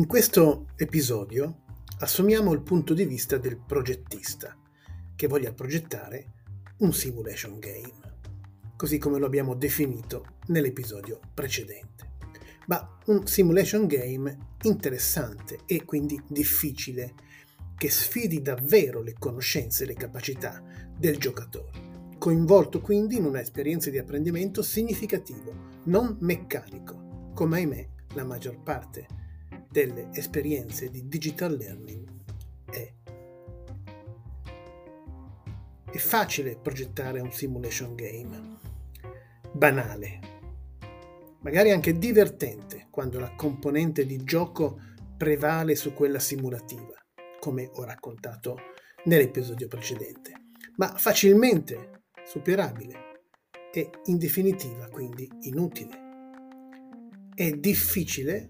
In questo episodio assumiamo il punto di vista del progettista che voglia progettare un simulation game, così come lo abbiamo definito nell'episodio precedente. Ma un simulation game interessante e quindi difficile, che sfidi davvero le conoscenze e le capacità del giocatore, coinvolto quindi in un'esperienza di apprendimento significativo, non meccanico, come ahimè la maggior parte delle esperienze di digital learning è. È facile progettare un simulation game, banale, magari anche divertente quando la componente di gioco prevale su quella simulativa, come ho raccontato nell'episodio precedente, ma facilmente superabile e in definitiva quindi inutile. È difficile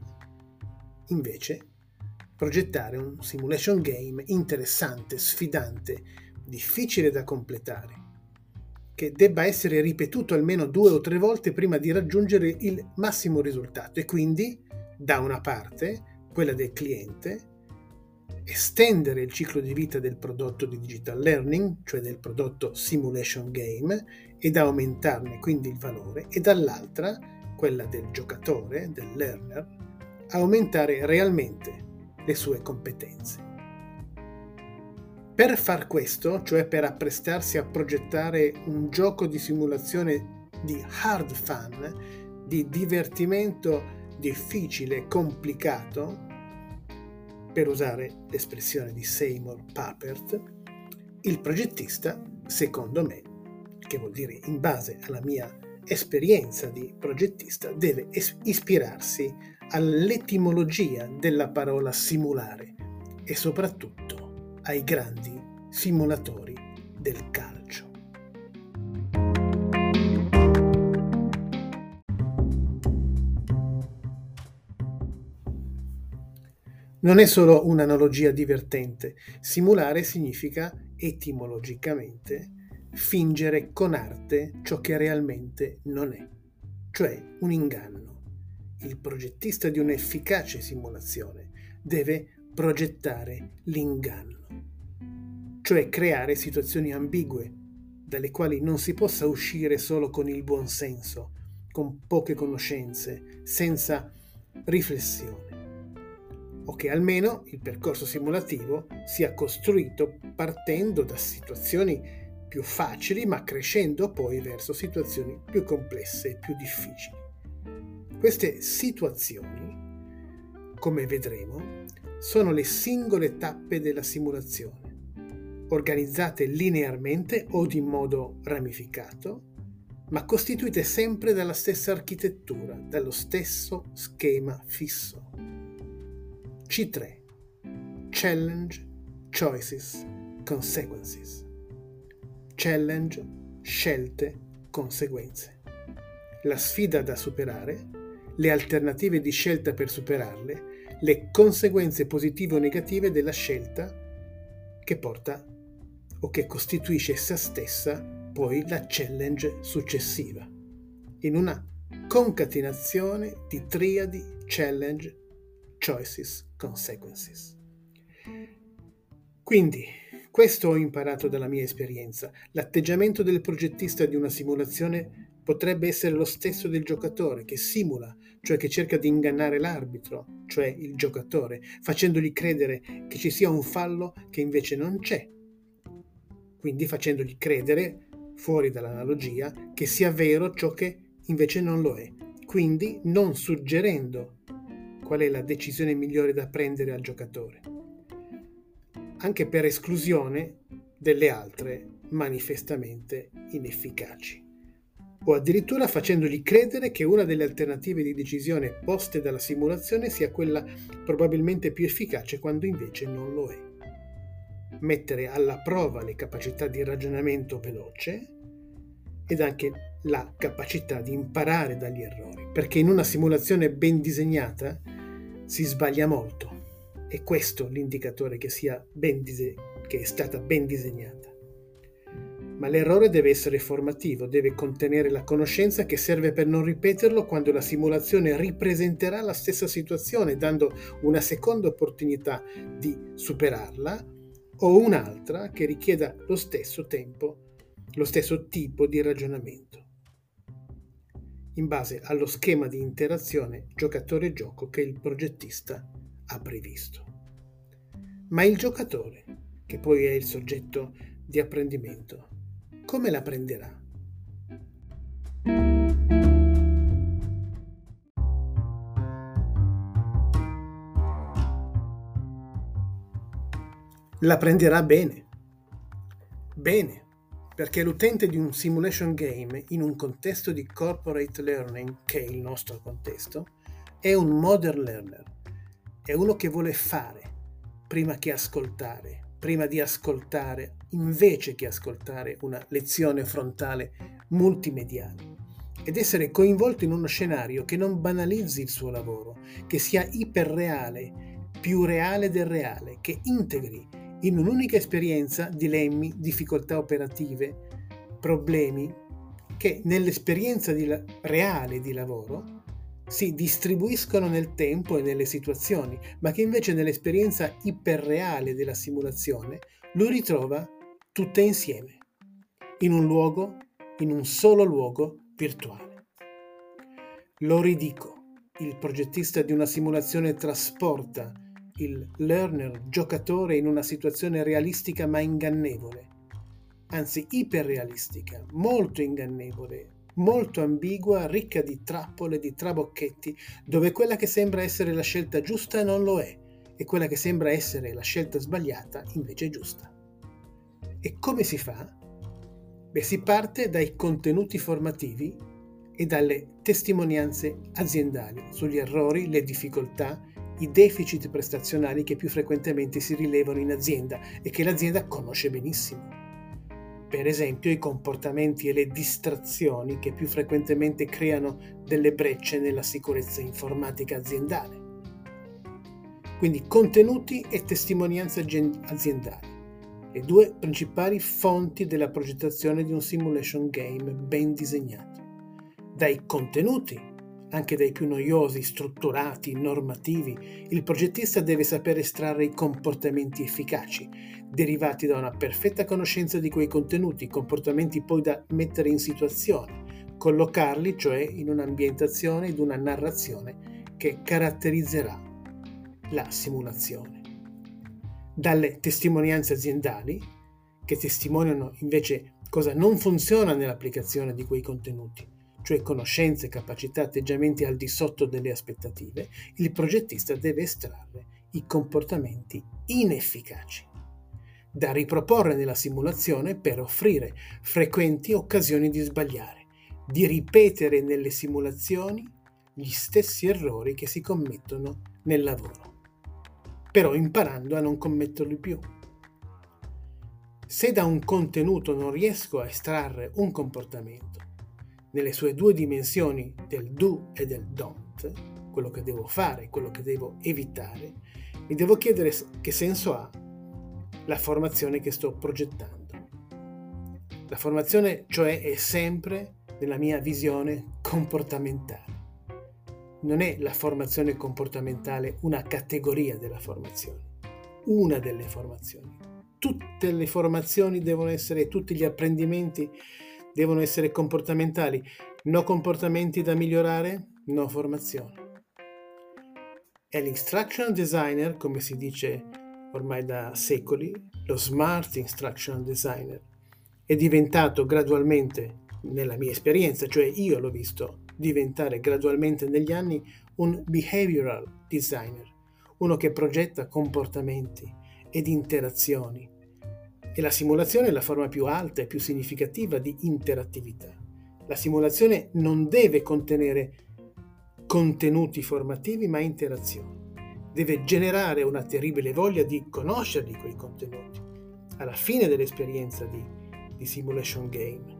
invece progettare un simulation game interessante, sfidante, difficile da completare, che debba essere ripetuto almeno due o tre volte prima di raggiungere il massimo risultato. E quindi, da una parte, quella del cliente, estendere il ciclo di vita del prodotto di digital learning, cioè del prodotto simulation game, ed aumentarne quindi il valore, e dall'altra quella del giocatore, del learner, aumentare realmente le sue competenze. Per far questo, cioè per apprestarsi a progettare un gioco di simulazione di hard fun, di divertimento difficile e complicato, per usare l'espressione di Seymour Papert, il progettista, secondo me, che vuol dire in base alla mia esperienza di progettista, deve ispirarsi all'etimologia della parola simulare e soprattutto ai grandi simulatori del calcio. Non è solo un'analogia divertente, simulare significa etimologicamente fingere con arte ciò che realmente non è, cioè un inganno il progettista di un'efficace simulazione deve progettare l'inganno, cioè creare situazioni ambigue dalle quali non si possa uscire solo con il buon senso, con poche conoscenze, senza riflessione, o che almeno il percorso simulativo sia costruito partendo da situazioni più facili ma crescendo poi verso situazioni più complesse e più difficili. Queste situazioni, come vedremo, sono le singole tappe della simulazione, organizzate linearmente o in modo ramificato, ma costituite sempre dalla stessa architettura, dallo stesso schema fisso. C3 Challenge, Choices, Consequences. Challenge, scelte, conseguenze. La sfida da superare le alternative di scelta per superarle, le conseguenze positive o negative della scelta che porta o che costituisce essa stessa poi la challenge successiva, in una concatenazione di triadi challenge, choices, consequences. Quindi, questo ho imparato dalla mia esperienza. L'atteggiamento del progettista di una simulazione potrebbe essere lo stesso del giocatore che simula, cioè che cerca di ingannare l'arbitro, cioè il giocatore, facendogli credere che ci sia un fallo che invece non c'è. Quindi facendogli credere, fuori dall'analogia, che sia vero ciò che invece non lo è. Quindi non suggerendo qual è la decisione migliore da prendere al giocatore. Anche per esclusione delle altre manifestamente inefficaci o addirittura facendogli credere che una delle alternative di decisione poste dalla simulazione sia quella probabilmente più efficace quando invece non lo è. Mettere alla prova le capacità di ragionamento veloce ed anche la capacità di imparare dagli errori, perché in una simulazione ben disegnata si sbaglia molto. È questo l'indicatore che, sia ben dise- che è stata ben disegnata ma l'errore deve essere formativo, deve contenere la conoscenza che serve per non ripeterlo quando la simulazione ripresenterà la stessa situazione, dando una seconda opportunità di superarla o un'altra che richieda lo stesso tempo, lo stesso tipo di ragionamento, in base allo schema di interazione giocatore-gioco che il progettista ha previsto. Ma il giocatore, che poi è il soggetto di apprendimento, come la prenderà? La prenderà bene. Bene, perché l'utente di un simulation game in un contesto di corporate learning, che è il nostro contesto, è un modern learner, è uno che vuole fare prima che ascoltare, prima di ascoltare, invece che ascoltare una lezione frontale multimediale. Ed essere coinvolto in uno scenario che non banalizzi il suo lavoro, che sia iperreale, più reale del reale, che integri in un'unica esperienza dilemmi, difficoltà operative, problemi che nell'esperienza di la- reale di lavoro si distribuiscono nel tempo e nelle situazioni, ma che invece nell'esperienza iperreale della simulazione lo ritrova tutte insieme, in un luogo, in un solo luogo virtuale. Lo ridico, il progettista di una simulazione trasporta il learner giocatore in una situazione realistica ma ingannevole, anzi iperrealistica, molto ingannevole, molto ambigua, ricca di trappole, di trabocchetti, dove quella che sembra essere la scelta giusta non lo è e quella che sembra essere la scelta sbagliata invece è giusta. E come si fa? Beh, si parte dai contenuti formativi e dalle testimonianze aziendali sugli errori, le difficoltà, i deficit prestazionali che più frequentemente si rilevano in azienda e che l'azienda conosce benissimo per esempio i comportamenti e le distrazioni che più frequentemente creano delle brecce nella sicurezza informatica aziendale. Quindi contenuti e testimonianze aziendali, le due principali fonti della progettazione di un simulation game ben disegnato. Dai contenuti anche dai più noiosi, strutturati, normativi, il progettista deve sapere estrarre i comportamenti efficaci, derivati da una perfetta conoscenza di quei contenuti, comportamenti poi da mettere in situazione, collocarli cioè in un'ambientazione ed una narrazione che caratterizzerà la simulazione. Dalle testimonianze aziendali, che testimoniano invece cosa non funziona nell'applicazione di quei contenuti, cioè conoscenze, capacità, atteggiamenti al di sotto delle aspettative, il progettista deve estrarre i comportamenti inefficaci da riproporre nella simulazione per offrire frequenti occasioni di sbagliare, di ripetere nelle simulazioni gli stessi errori che si commettono nel lavoro, però imparando a non commetterli più. Se da un contenuto non riesco a estrarre un comportamento, nelle sue due dimensioni del do e del don't, quello che devo fare, quello che devo evitare, mi devo chiedere che senso ha la formazione che sto progettando. La formazione, cioè, è sempre, nella mia visione, comportamentale. Non è la formazione comportamentale una categoria della formazione, una delle formazioni. Tutte le formazioni devono essere, tutti gli apprendimenti devono essere comportamentali, no comportamenti da migliorare, no formazione. E l'instructional designer, come si dice ormai da secoli, lo smart instructional designer, è diventato gradualmente, nella mia esperienza, cioè io l'ho visto diventare gradualmente negli anni un behavioral designer, uno che progetta comportamenti ed interazioni e la simulazione è la forma più alta e più significativa di interattività. La simulazione non deve contenere contenuti formativi ma interazioni. Deve generare una terribile voglia di conoscerli quei contenuti alla fine dell'esperienza di, di simulation game.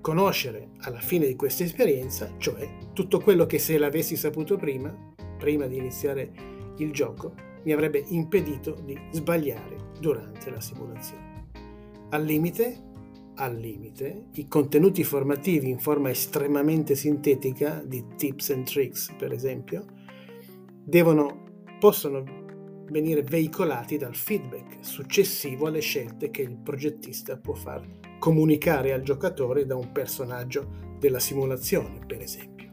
Conoscere alla fine di questa esperienza, cioè tutto quello che se l'avessi saputo prima, prima di iniziare il gioco, mi avrebbe impedito di sbagliare durante la simulazione. Al limite, al limite, i contenuti formativi in forma estremamente sintetica di tips and tricks, per esempio, devono, possono venire veicolati dal feedback successivo alle scelte che il progettista può far comunicare al giocatore da un personaggio della simulazione, per esempio.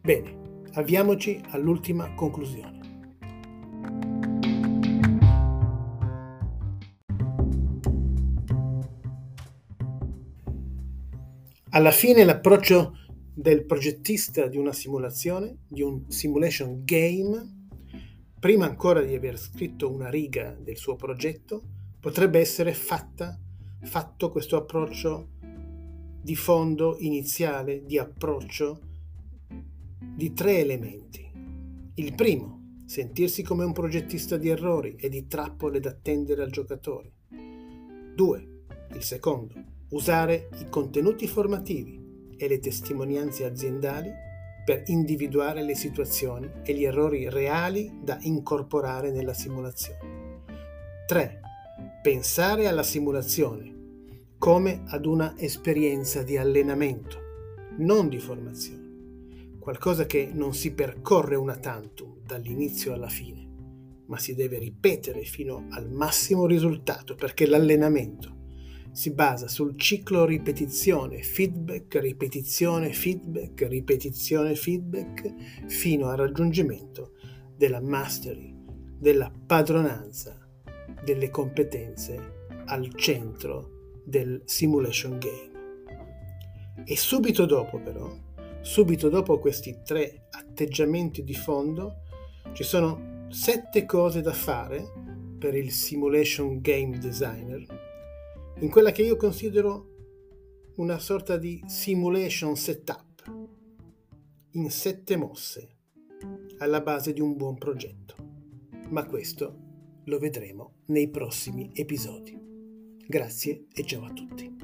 Bene, avviamoci all'ultima conclusione. Alla fine l'approccio del progettista di una simulazione, di un simulation game, prima ancora di aver scritto una riga del suo progetto, potrebbe essere fatta, fatto questo approccio di fondo iniziale, di approccio di tre elementi. Il primo, sentirsi come un progettista di errori e di trappole da tendere al giocatore. Due, il secondo, usare i contenuti formativi e le testimonianze aziendali per individuare le situazioni e gli errori reali da incorporare nella simulazione. 3. Pensare alla simulazione come ad una esperienza di allenamento, non di formazione, qualcosa che non si percorre una tantum dall'inizio alla fine, ma si deve ripetere fino al massimo risultato perché l'allenamento si basa sul ciclo ripetizione, feedback, ripetizione, feedback, ripetizione, feedback, fino al raggiungimento della mastery, della padronanza delle competenze al centro del simulation game. E subito dopo però, subito dopo questi tre atteggiamenti di fondo, ci sono sette cose da fare per il simulation game designer in quella che io considero una sorta di simulation setup in sette mosse alla base di un buon progetto. Ma questo lo vedremo nei prossimi episodi. Grazie e ciao a tutti.